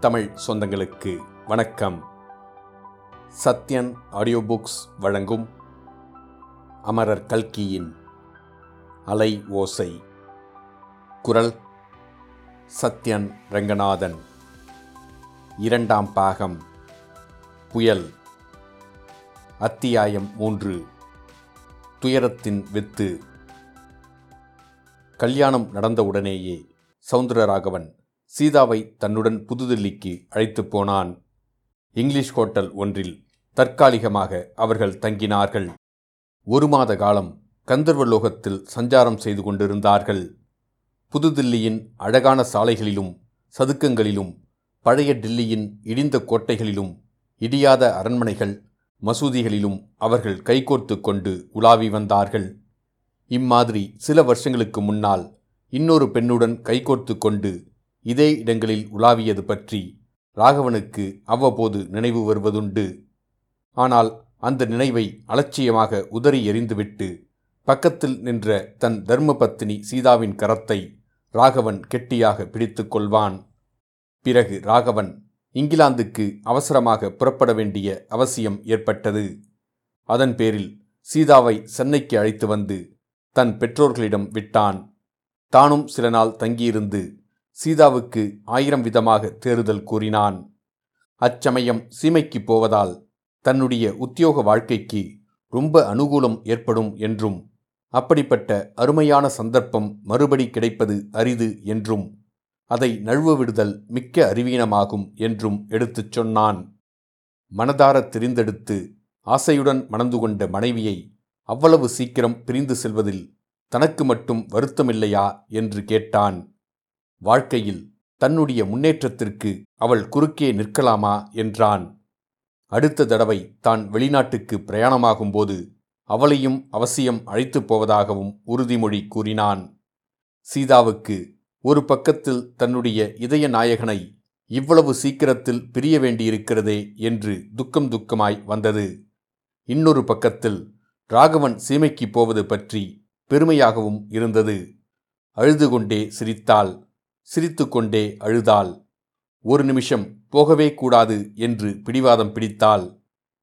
தமிழ் சொந்தங்களுக்கு வணக்கம். Sathyan audio books வழங்கும் அமரர் கல்கியின் அலை ஓசை. குரல் சத்யன் ரங்கநாதன். இரண்டாம் பாகம். புயல். அத்தியாயம் மூன்று. துயரத்தின் வித்து. கல்யாணம் நடந்தவுடனேயே சவுந்தரராகவன் சீதாவை தன்னுடன் புதுதில்லிக்கு அழைத்துப் போனான். இங்கிலீஷ் ஹோட்டல் ஒன்றில் தற்காலிகமாக அவர்கள் தங்கினார்கள். ஒரு மாத காலம் கந்தர்வலோகத்தில் சஞ்சாரம் செய்து கொண்டிருந்தார்கள். புதுதில்லியின் அழகான சாலைகளிலும் சதுக்கங்களிலும் பழைய டில்லியின் இடிந்த கோட்டைகளிலும் இடியாத அரண்மனைகள் மசூதிகளிலும் அவர்கள் கைகோர்த்து கொண்டு உலாவி வந்தார்கள். இம்மாதிரி சில வருஷங்களுக்கு முன்னால் இன்னொரு பெண்ணுடன் கைகோர்த்து கொண்டு இதே இடங்களில் உலாவியது பற்றி ராகவனுக்கு அவ்வப்போது நினைவு வருவதுண்டு. ஆனால் அந்த நினைவை அலட்சியமாக உதறி எறிந்துவிட்டு பக்கத்தில் நின்ற தன் தர்மபத்தினி சீதாவின் கரத்தை ராகவன் கெட்டியாக பிடித்து கொள்வான். பிறகு ராகவன் இங்கிலாந்துக்கு அவசரமாக புறப்பட வேண்டிய அவசியம் ஏற்பட்டது. அதன் பேரில் சீதாவை சென்னைக்கு அழைத்து வந்து தன் பெற்றோர்களிடம் விட்டான். தானும் சில நாள் தங்கியிருந்து சீதாவுக்கு ஆயிரம் விதமாக தேறுதல் கூறினான். அச்சமயம் சீமைக்கு போவதால் தன்னுடைய உத்தியோக வாழ்க்கைக்கு ரொம்ப அனுகூலம் ஏற்படும் என்றும் அப்படிப்பட்ட அருமையான சந்தர்ப்பம் மறுபடி கிடைப்பது அரிது என்றும் அதை நழுவ விடுதல் மிக்க அறிவீனமாகும் என்றும் எடுத்துச் சொன்னான். மனதாரத் தெரிந்தெடுத்து ஆசையுடன் மணந்து கொண்ட மனைவியை அவ்வளவு சீக்கிரம் பிரிந்து செல்வதில் தனக்கு மட்டும் வருத்தமில்லையா? என்று கேட்டான். வாழ்க்கையில் தன்னுடைய முன்னேற்றத்திற்கு அவள் குறுக்கே நிற்கலாமா என்றான். அடுத்த தடவை தான் வெளிநாட்டுக்கு பிரயாணமாகும்போது அவளையும் அவசியம் அழைத்துப் போவதாகவும் உறுதிமொழி கூறினான். சீதாவுக்கு ஒரு பக்கத்தில் தன்னுடைய இதய நாயகனை இவ்வளவு சீக்கிரத்தில் பிரிய வேண்டியிருக்கிறதே என்று துக்கம் துக்கமாய் வந்தது. இன்னொரு பக்கத்தில் ராகவன் சீமைக்கு போவது பற்றி பெருமையாகவும் இருந்தது. அழுது கொண்டே சிரித்தாள். சிரித்து கொண்டே அழுதாள். ஒரு நிமிஷம் போகவே கூடாது என்று பிடிவாதம் பிடித்தாள்.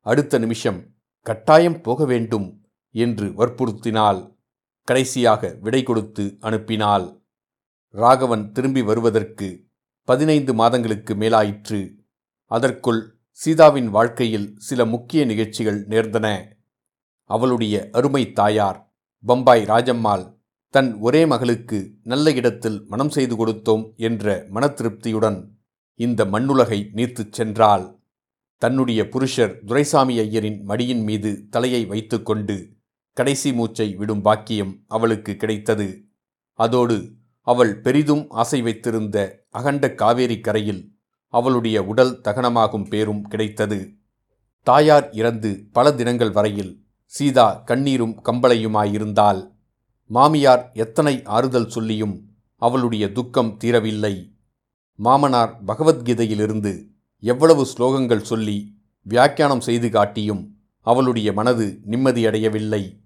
அடுத்த நிமிஷம் கட்டாயம் போக வேண்டும் என்று வற்புறுத்தினாள். கடைசியாக விடை கொடுத்து அனுப்பினாள். ராகவன் திரும்பி வருவதற்கு பதினைந்து மாதங்களுக்கு மேலாயிற்று. அதற்குள் சீதாவின் வாழ்க்கையில் சில முக்கிய நிகழ்ச்சிகள் நேர்ந்தன. அவளுடைய அருமை தாயார் பம்பாய் ராஜம்மாள் தன் ஒரே மகளுக்கு நல்ல இடத்தில் மனம் செய்து கொடுத்தோம் என்ற மனத்திருப்தியுடன் இந்த மண்ணுலகை நீர்த்துச் சென்றால் தன்னுடைய புருஷர் துரைசாமி ஐயரின் மடியின் மீது தலையை வைத்துக்கொண்டு கடைசி மூச்சை விடும் பாக்கியம் அவளுக்கு கிடைத்தது. அதோடு அவள் பெரிதும் ஆசை வைத்திருந்த அகண்ட காவேரி கரையில் அவளுடைய உடல் தகனமாகும் பேரும் கிடைத்தது. தாயார் இறந்து பல தினங்கள் வரையில் சீதா கண்ணீரும் கம்பளையுமாயிருந்தாள். மாமியார் எத்தனை ஆறுதல் சொல்லியும் அவளுடைய துக்கம் தீரவில்லை. மாமனார் பகவத்கீதையிலிருந்து எவ்வளவு ஸ்லோகங்கள் சொல்லி வியாக்கியானம் செய்து காட்டியும் அவளுடைய மனது நிம்மதியடையவில்லை.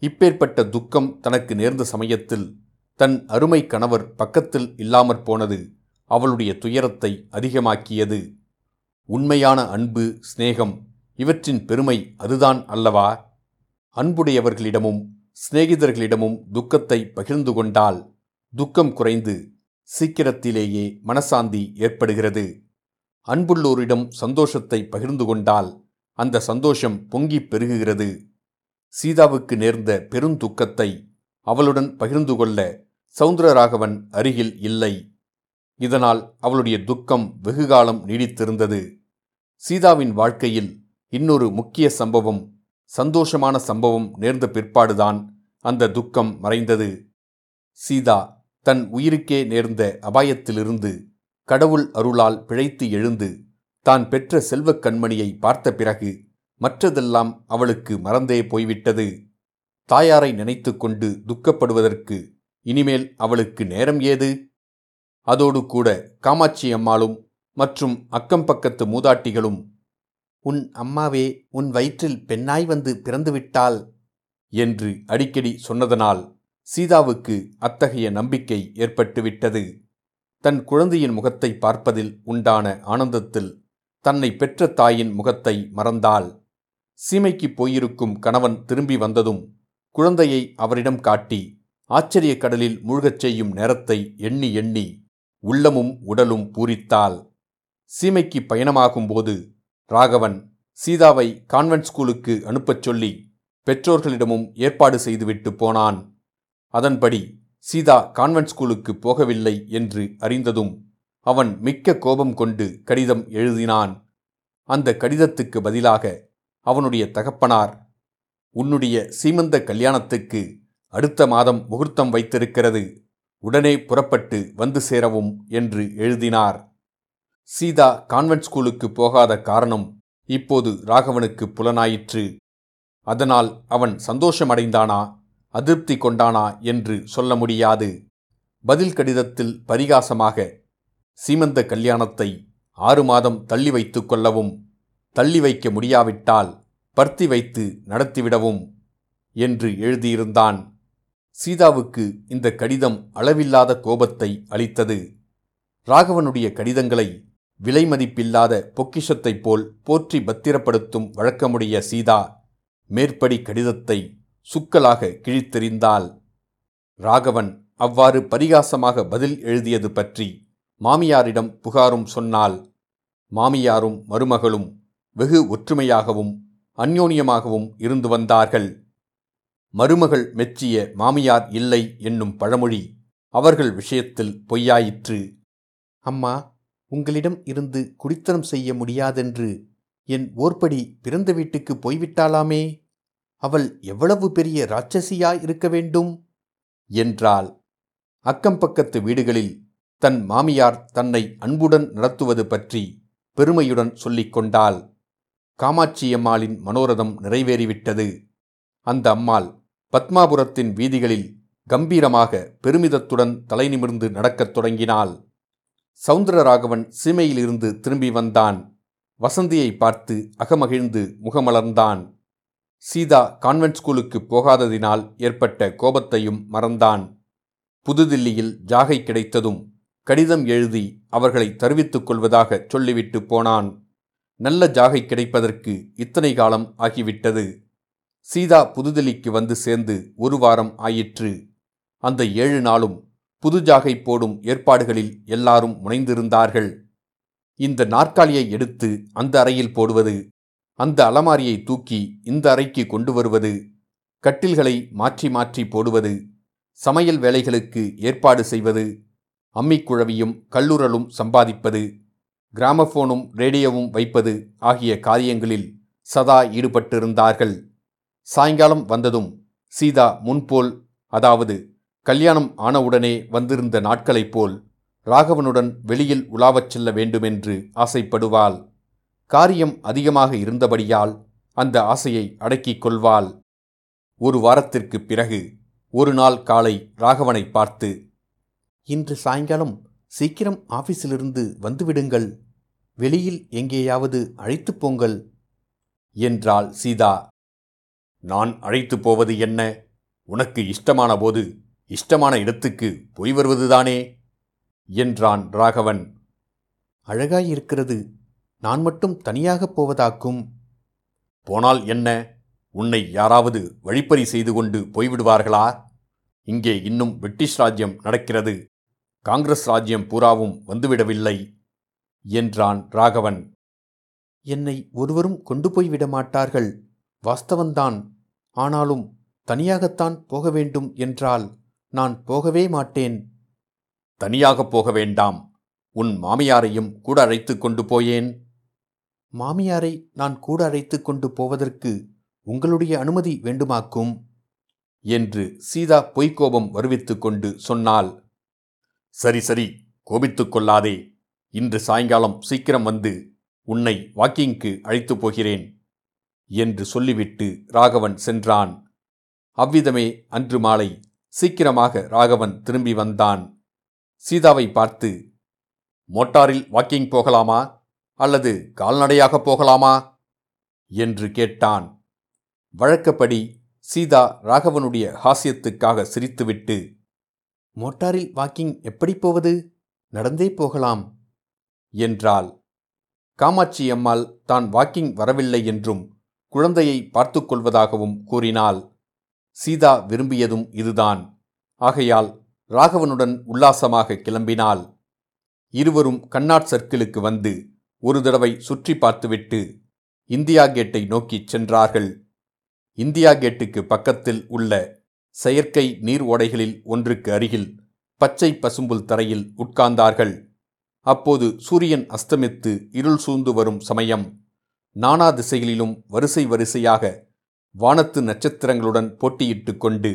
இப்பேற்பட்ட துக்கம் தனக்கு நேர்ந்த சமயத்தில் தன் அருமை கணவர் பக்கத்தில் இல்லாமற் போனது அவளுடைய துயரத்தை அதிகமாக்கியது. உண்மையான அன்பு சிநேகம் இவற்றின் பெருமை அதுதான் அல்லவா? அன்புடையவர்களிடமும் சிநேகிதர்களிடமும் துக்கத்தை பகிர்ந்து கொண்டால் துக்கம் குறைந்து சீக்கிரத்திலேயே மனசாந்தி ஏற்படுகிறது. அன்புள்ளோரிடம் சந்தோஷத்தை பகிர்ந்து கொண்டால் அந்த சந்தோஷம் பொங்கிப் பெருகுகிறது. சீதாவுக்கு நேர்ந்த பெருந்துக்கத்தை அவளுடன் பகிர்ந்து கொள்ள சவுந்தரராகவன் அருகில் இல்லை. இதனால் அவளுடைய துக்கம் வெகுகாலம் நீடித்திருந்தது. சீதாவின் வாழ்க்கையில் இன்னொரு முக்கிய சம்பவம் சந்தோஷமான சம்பவம் நேர்ந்த பிற்பாடுதான் அந்த துக்கம் மறைந்தது. சீதா தன் உயிருக்கே நேர்ந்த அபாயத்திலிருந்து கடவுள் அருளால் பிழைத்து எழுந்து தான் பெற்ற செல்வக் கண்மணியை பார்த்த பிறகு மற்றதெல்லாம் அவளுக்கு மறந்தே போய்விட்டது. தாயாரை நினைத்து கொண்டு துக்கப்படுவதற்கு இனிமேல் அவளுக்கு நேரம் ஏது? அதோடு கூட காமாட்சி அம்மாளும் மற்றும் அக்கம் பக்கத்து மூதாட்டிகளும் உன் அம்மாவே உன் வயிற்றில் பெண்ணாய் வந்து பிறந்துவிட்டாள். என்று அடிக்கடி சொன்னதனால் சீதாவுக்கு அத்தகைய நம்பிக்கை ஏற்பட்டுவிட்டது. தன் குழந்தையின் முகத்தை பார்ப்பதில் உண்டான ஆனந்தத்தில் தன்னை பெற்ற தாயின் முகத்தை மறந்தாள். சீமைக்கு போயிருக்கும் கணவன் திரும்பி வந்ததும் குழந்தையை அவரிடம் காட்டி ஆச்சரிய கடலில் மூழ்கச் செய்யும் நேரத்தை எண்ணி எண்ணி உள்ளமும் உடலும் பூரித்தாள். சீமைக்கு பயணமாகும்போது ராகவன் சீதாவை கான்வென்ட் ஸ்கூலுக்கு அனுப்பச் சொல்லி பெற்றோர்களிடமும் ஏற்பாடு செய்துவிட்டு போனான். அதன்படி சீதா கான்வென்ட் ஸ்கூலுக்கு போகவில்லை என்று அறிந்ததும் அவன் மிக்க கோபம் கொண்டு கடிதம் எழுதினான். அந்த கடிதத்துக்கு பதிலாக அவனுடைய தகப்பனார் உன்னுடைய சீமந்த கல்யாணத்துக்கு அடுத்த மாதம் முகூர்த்தம் வைத்திருக்கிறது. உடனே புறப்பட்டு வந்து சேரவும் என்று எழுதினார். சீதா கான்வென்ட் ஸ்கூலுக்கு போகாத காரணம் இப்போது ராகவனுக்கு புலனாயிற்று. அதனால் அவன் சந்தோஷமடைந்தானா? அதிருப்தி கொண்டானா என்று சொல்ல முடியாது. பதில் கடிதத்தில் பரிகாசமாக சீமந்த கல்யாணத்தை ஆறு மாதம் தள்ளி வைத்து கொள்ளவும் தள்ளி வைக்க முடியாவிட்டால் பர்த்தி வைத்து நடத்திவிடவும் என்று எழுதியிருந்தான். சீதாவுக்கு இந்த கடிதம் அளவில்லாத கோபத்தை அளித்தது. ராகவனுடைய கடிதங்களை விலைமதிப்பில்லாத பொக்கிஷத்தைப் போல் போற்றி பத்திரப்படுத்தும் வழக்கமுடைய சீதா மேற்படி கடிதத்தை சுக்கலாக கிழித்தெறிந்தாள். ராகவன் அவ்வாறு பரிகாசமாக பதில் எழுதியது பற்றி மாமியாரிடம் புகாரும் சொன்னால் மாமியாரும் மருமகளும் வெகு ஒற்றுமையாகவும் அந்யோன்யமாகவும் இருந்து வந்தார்கள். மருமகள் மெச்சிய மாமியார் இல்லை என்னும் பழமொழி அவர்கள் விஷயத்தில் பொய்யாயிற்று. அம்மா உங்களிடம் இருந்து குடித்தனம் செய்ய முடியாதென்று என் ஓர்படி பிறந்த வீட்டுக்கு போய்விட்டாளாமே அவள் எவ்வளவு பெரிய ராட்சசியாய் இருக்க வேண்டும்? என்றாள். அக்கம் பக்கத்து வீடுகளில் தன் மாமியார் தன்னை அன்புடன் நடத்துவது பற்றி பெருமையுடன் சொல்லிக் கொண்டாள். காமாட்சியம்மாளின் மனோரதம் நிறைவேறிவிட்டது. அந்த அம்மாள் பத்மாபுரத்தின் வீதிகளில் கம்பீரமாக பெருமிதத்துடன் தலைநிமிர்ந்து நடக்கத் தொடங்கினாள். சவுந்தரராகவன் சீமையிலிருந்து திரும்பி வந்தான். வசந்தியை பார்த்து அகமகிழ்ந்து முகமலர்ந்தான். சீதா கான்வென்ட் ஸ்கூலுக்கு போகாததினால் ஏற்பட்ட கோபத்தையும் மறந்தான். புதுதில்லியில் ஜாகை கிடைத்ததும் கடிதம் எழுதி அவர்களை தருவித்துக் கொள்வதாக சொல்லிவிட்டு போனான். நல்ல ஜாகை கிடைப்பதற்கு இத்தனை காலம் ஆகிவிட்டது. சீதா புதுதில்லிக்கு வந்து சேர்ந்து ஒரு வாரம் ஆயிற்று. அந்த ஏழு நாளும் புது ஜாகை போடும் ஏற்பாடுகளில் எல்லாரும் முனைந்திருந்தார்கள். இந்த நாற்காலியை எடுத்து அந்த அறையில் போடுவது அந்த அலமாரியை தூக்கி இந்த அறைக்கு கொண்டு வருவது கட்டில்களை மாற்றி மாற்றி போடுவது சமையல் வேலைகளுக்கு ஏற்பாடு செய்வது அம்மிக்குழவியும் கல்லுரலும் சம்பாதிப்பது கிராமபோனும் ரேடியோவும் வைப்பது ஆகிய காரியங்களில் சதா ஈடுபட்டிருந்தார்கள். சாயங்காலம் வந்ததும் சீதா முன்போல் அதாவது கல்யாணம் ஆனவுடனே வந்திருந்த நாட்களைப் போல் ராகவனுடன் வெளியில் உலாவச் செல்ல வேண்டுமென்று ஆசைப்படுவாள். காரியம் அதிகமாக இருந்தபடியால் அந்த ஆசையை அடக்கிக் கொள்வாள். ஒரு வாரத்திற்குப் பிறகு ஒரு நாள் காலை ராகவனை பார்த்து இன்று சாயங்காலம் சீக்கிரம் ஆபீஸிலிருந்து வந்துவிடுங்கள். வெளியில் எங்கேயாவது அழைத்துப் போங்கள் என்றாள் சீதா. நான் அழைத்துப் போவது என்ன? உனக்கு இஷ்டமான போது இஷ்டமான இடத்துக்கு போய் வருவதுதானே? என்றான் ராகவன். அழகாயிருக்கிறது. நான் மட்டும் தனியாகப் போவதாக்கும். போனால் என்ன? உன்னை யாராவது வழிப்பறி செய்து கொண்டு போய்விடுவார்களா? இங்கே இன்னும் பிரிட்டிஷ் ராஜ்யம் நடக்கிறது. காங்கிரஸ் ராஜ்யம் பூராவும் வந்துவிடவில்லை என்றான் ராகவன். என்னை ஒருவரும் கொண்டு போய்விட மாட்டார்கள் வாஸ்தவன்தான் ஆனாலும் தனியாகத்தான் போக வேண்டும் என்றால் நான் போகவே மாட்டேன். தனியாகப் போக வேண்டாம். உன் மாமியாரையும் கூட அழைத்துக் கொண்டு போயேன். மாமியாரை நான் கூட அழைத்துக் கொண்டு போவதற்கு உங்களுடைய அனுமதி வேண்டுமாக்கும்? என்று சீதா பொய்க்கோபம் வருவித்துக் கொண்டு சொன்னாள். சரி சரி கோபித்துக் கொள்ளாதே. இன்று சாயங்காலம் சீக்கிரம் வந்து உன்னை வாக்கிங்க்கு அழைத்துப் போகிறேன் என்று சொல்லிவிட்டு ராகவன் சென்றான். அவ்விதமே அன்று மாலை சீக்கிரமாக ராகவன் திரும்பி வந்தான். சீதாவை பார்த்து மோட்டாரில் வாக்கிங் போகலாமா? அல்லது கால்நடையாக போகலாமா? என்று கேட்டான். வழக்கப்படி சீதா ராகவனுடைய ஹாஸ்யத்துக்காக சிரித்துவிட்டு மோட்டாரில் வாக்கிங் எப்படி போவது? நடந்தே போகலாம் என்றாள். காமாட்சி அம்மாள் தான் வாக்கிங் வரவில்லை என்றும் குழந்தையை பார்த்து கொள்வதாகவும் கூறினாள். சீதா விரும்பியதும் இதுதான். ஆகையால் ராகவனுடன் உல்லாசமாக கிளம்பினாள் இருவரும் கண்ணாட் சர்க்கிளுக்கு வந்து ஒரு தடவை சுற்றி பார்த்துவிட்டு இந்தியா கேட்டை நோக்கிச் சென்றார்கள். இந்தியா கேட்டுக்கு பக்கத்தில் உள்ள செயற்கை நீர் ஓடைகளில் ஒன்றுக்கு அருகில் பச்சை பசும்புல் தரையில் உட்கார்ந்தார்கள். அப்போது சூரியன் அஸ்தமித்து இருள் சூழ்ந்து வரும் சமயம் நானா திசைகளிலும் வரிசை வரிசையாக வானத்து நட்சத்திரங்களுடன் போட்டியிட்டு கொண்டு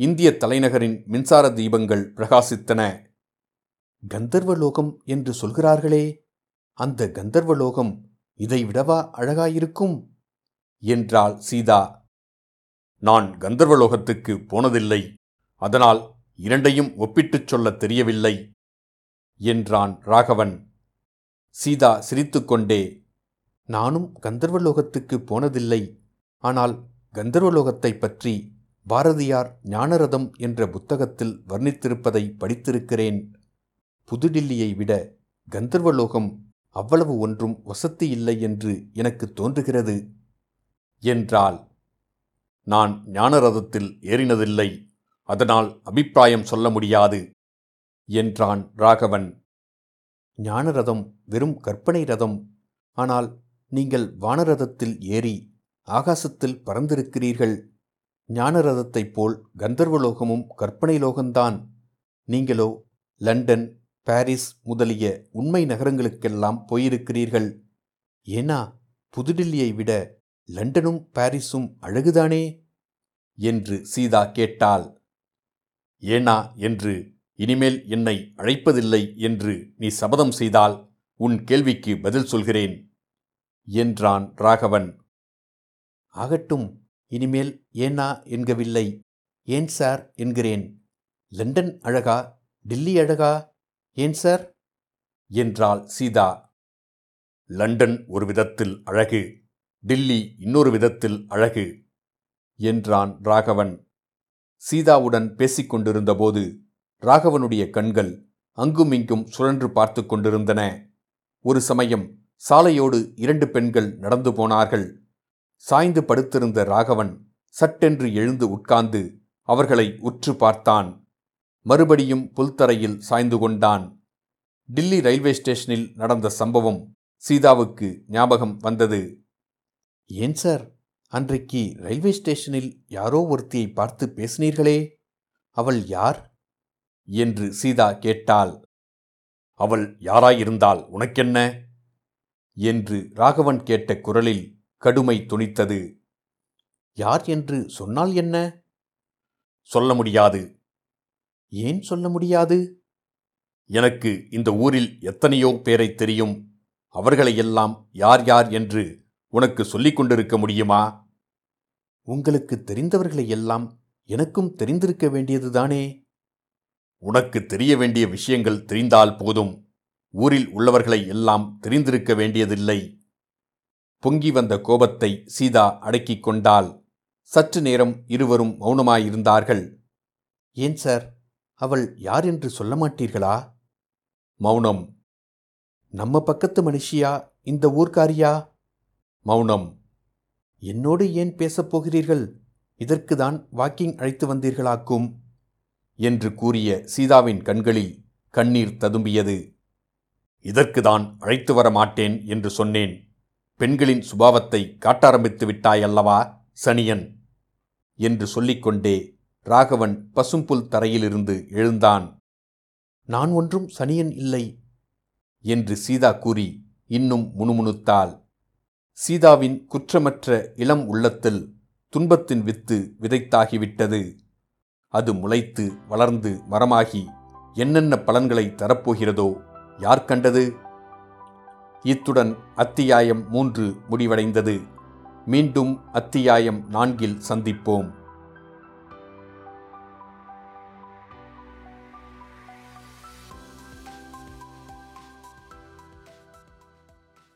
இந்திய தலைநகரின் மின்சார தீபங்கள் பிரகாசித்தன. கந்தர்வலோகம் என்று சொல்கிறார்களே அந்த கந்தர்வலோகம் இதை விடவா அழகாயிருக்கும்? என்றாள் சீதா. நான் கந்தர்வலோகத்துக்கு போனதில்லை அதனால் இரண்டையும் ஒப்பிட்டுச் சொல்லத் தெரியவில்லை என்றான் ராகவன். சீதா சிரித்துக்கொண்டே நானும் கந்தர்வலோகத்துக்கு போனதில்லை ஆனால் கந்தர்வலோகத்தைப் பற்றி பாரதியார் ஞானரதம் என்ற புத்தகத்தில் வர்ணித்திருப்பதை படித்திருக்கிறேன். புதுடில்லியை விட கந்தர்வலோகம் அவ்வளவு ஒன்றும் வசதி இல்லை என்று எனக்கு தோன்றுகிறது. என்றால் நான் ஞானரதத்தில் ஏறினதில்லை. அதனால் அபிப்பிராயம் சொல்ல முடியாது என்றான் ராகவன். ஞானரதம் வெறும் கற்பனை ரதம். ஆனால் நீங்கள் வானரதத்தில் ஏறி ஆகாசத்தில் பறந்திருக்கிறீர்கள். ஞானரதத்தைப் போல் கந்தர்வலோகமும் கற்பனை லோகம்தான் நீங்களோ லண்டன் பாரிஸ் முதலிய உண்மை நகரங்களுக்கெல்லாம் போயிருக்கிறீர்கள். ஏனா புதுடில்லியை விட லண்டனும் பாரிஸும் அழகுதானே? என்று சீதா கேட்டாள். ஏனா என்று இனிமேல் என்னை அழைப்பதில்லை என்று நீ சபதம் செய்தால் உன் கேள்விக்கு பதில் சொல்கிறேன் என்றான் ராகவன். ஆகட்டும் இனிமேல் ஏனா என்கவில்லை. ஏன் சார் என்கிறேன். லண்டன் அழகா? டில்லி அழகா? ஏன் சார்? என்றாள் சீதா. லண்டன் ஒரு விதத்தில் அழகு. டில்லி இன்னொரு விதத்தில் அழகு என்றான் ராகவன். சீதாவுடன் பேசிக் கொண்டிருந்தபோது ராகவனுடைய கண்கள் அங்குமிங்கும் சுழன்று பார்த்து கொண்டிருந்தன. ஒரு சமயம் சாலையோடு இரண்டு பெண்கள் நடந்து போனார்கள். சாய்ந்து படுத்திருந்த ராகவன் சட்டென்று எழுந்து உட்கார்ந்து அவர்களை உற்று பார்த்தான். மறுபடியும் புல்தரையில் சாய்ந்து கொண்டான். டில்லி ரயில்வே ஸ்டேஷனில் நடந்த சம்பவம் சீதாவுக்கு ஞாபகம் வந்தது. ஏன் சார்? அன்றைக்கு ரயில்வே ஸ்டேஷனில் யாரோ ஒருத்தியை பார்த்து பேசினீர்களே? அவள் யார்? என்று சீதா கேட்டாள். அவள் யாராயிருந்தால் உனக்கென்ன? என்று ராகவன் கேட்ட குரலில் கடுமை துணித்தது. யார் என்று சொன்னால் என்ன? சொல்ல முடியாது. ஏன் சொல்ல முடியாது? எனக்கு இந்த ஊரில் எத்தனையோ பேரை தெரியும். அவர்களையெல்லாம் யார் யார் என்று உனக்கு சொல்லிக் கொண்டிருக்க முடியுமா? உங்களுக்கு தெரிந்தவர்களை எல்லாம் எனக்கும் தெரிந்திருக்க வேண்டியதுதானே? உனக்கு தெரிய வேண்டிய விஷயங்கள் தெரிந்தால் போதும். ஊரில் உள்ளவர்களை எல்லாம் தெரிந்திருக்க வேண்டியதில்லை. பொங்கி வந்த கோபத்தை சீதா அடக்கிக் கொண்டாள். சற்று நேரம் இருவரும் மௌனமாயிருந்தார்கள். ஏன் சார்? அவள் யார் என்று சொல்ல மாட்டீர்களா? மௌனம். நம்ம பக்கத்து மனுஷியா? இந்த ஊர்க்காரியா? மௌனம். என்னோடு ஏன் பேசப் போகிறீர்கள்? இதற்குதான் வாக்கிங் அழைத்து வந்தீர்களாக்கும். என்று கூறிய சீதாவின் கண்களில் கண்ணீர் ததும்பியது. இதற்குதான் அழைத்து வர மாட்டேன் என்று சொன்னேன். பெண்களின் சுபாவத்தை காட்டாரம்பித்து விட்டாயல்லவா சனியன்? என்று சொல்லிக்கொண்டே ராகவன் பசும்புல் தரையிலிருந்து எழுந்தான். நான் ஒன்றும் சனியன் இல்லை என்று சீதா கூறி இன்னும் முணுமுணுத்தாள். சீதாவின் குற்றமற்ற இளம் உள்ளத்தில் துன்பத்தின் வித்து விதைத்தாகிவிட்டது. அது முளைத்து வளர்ந்து மரமாகி என்னென்ன பலன்களை தரப்போகிறதோ யார் கண்டது? இத்துடன் அத்தியாயம் மூன்று முடிவடைந்தது. மீண்டும் அத்தியாயம் நான்கில் சந்திப்போம்.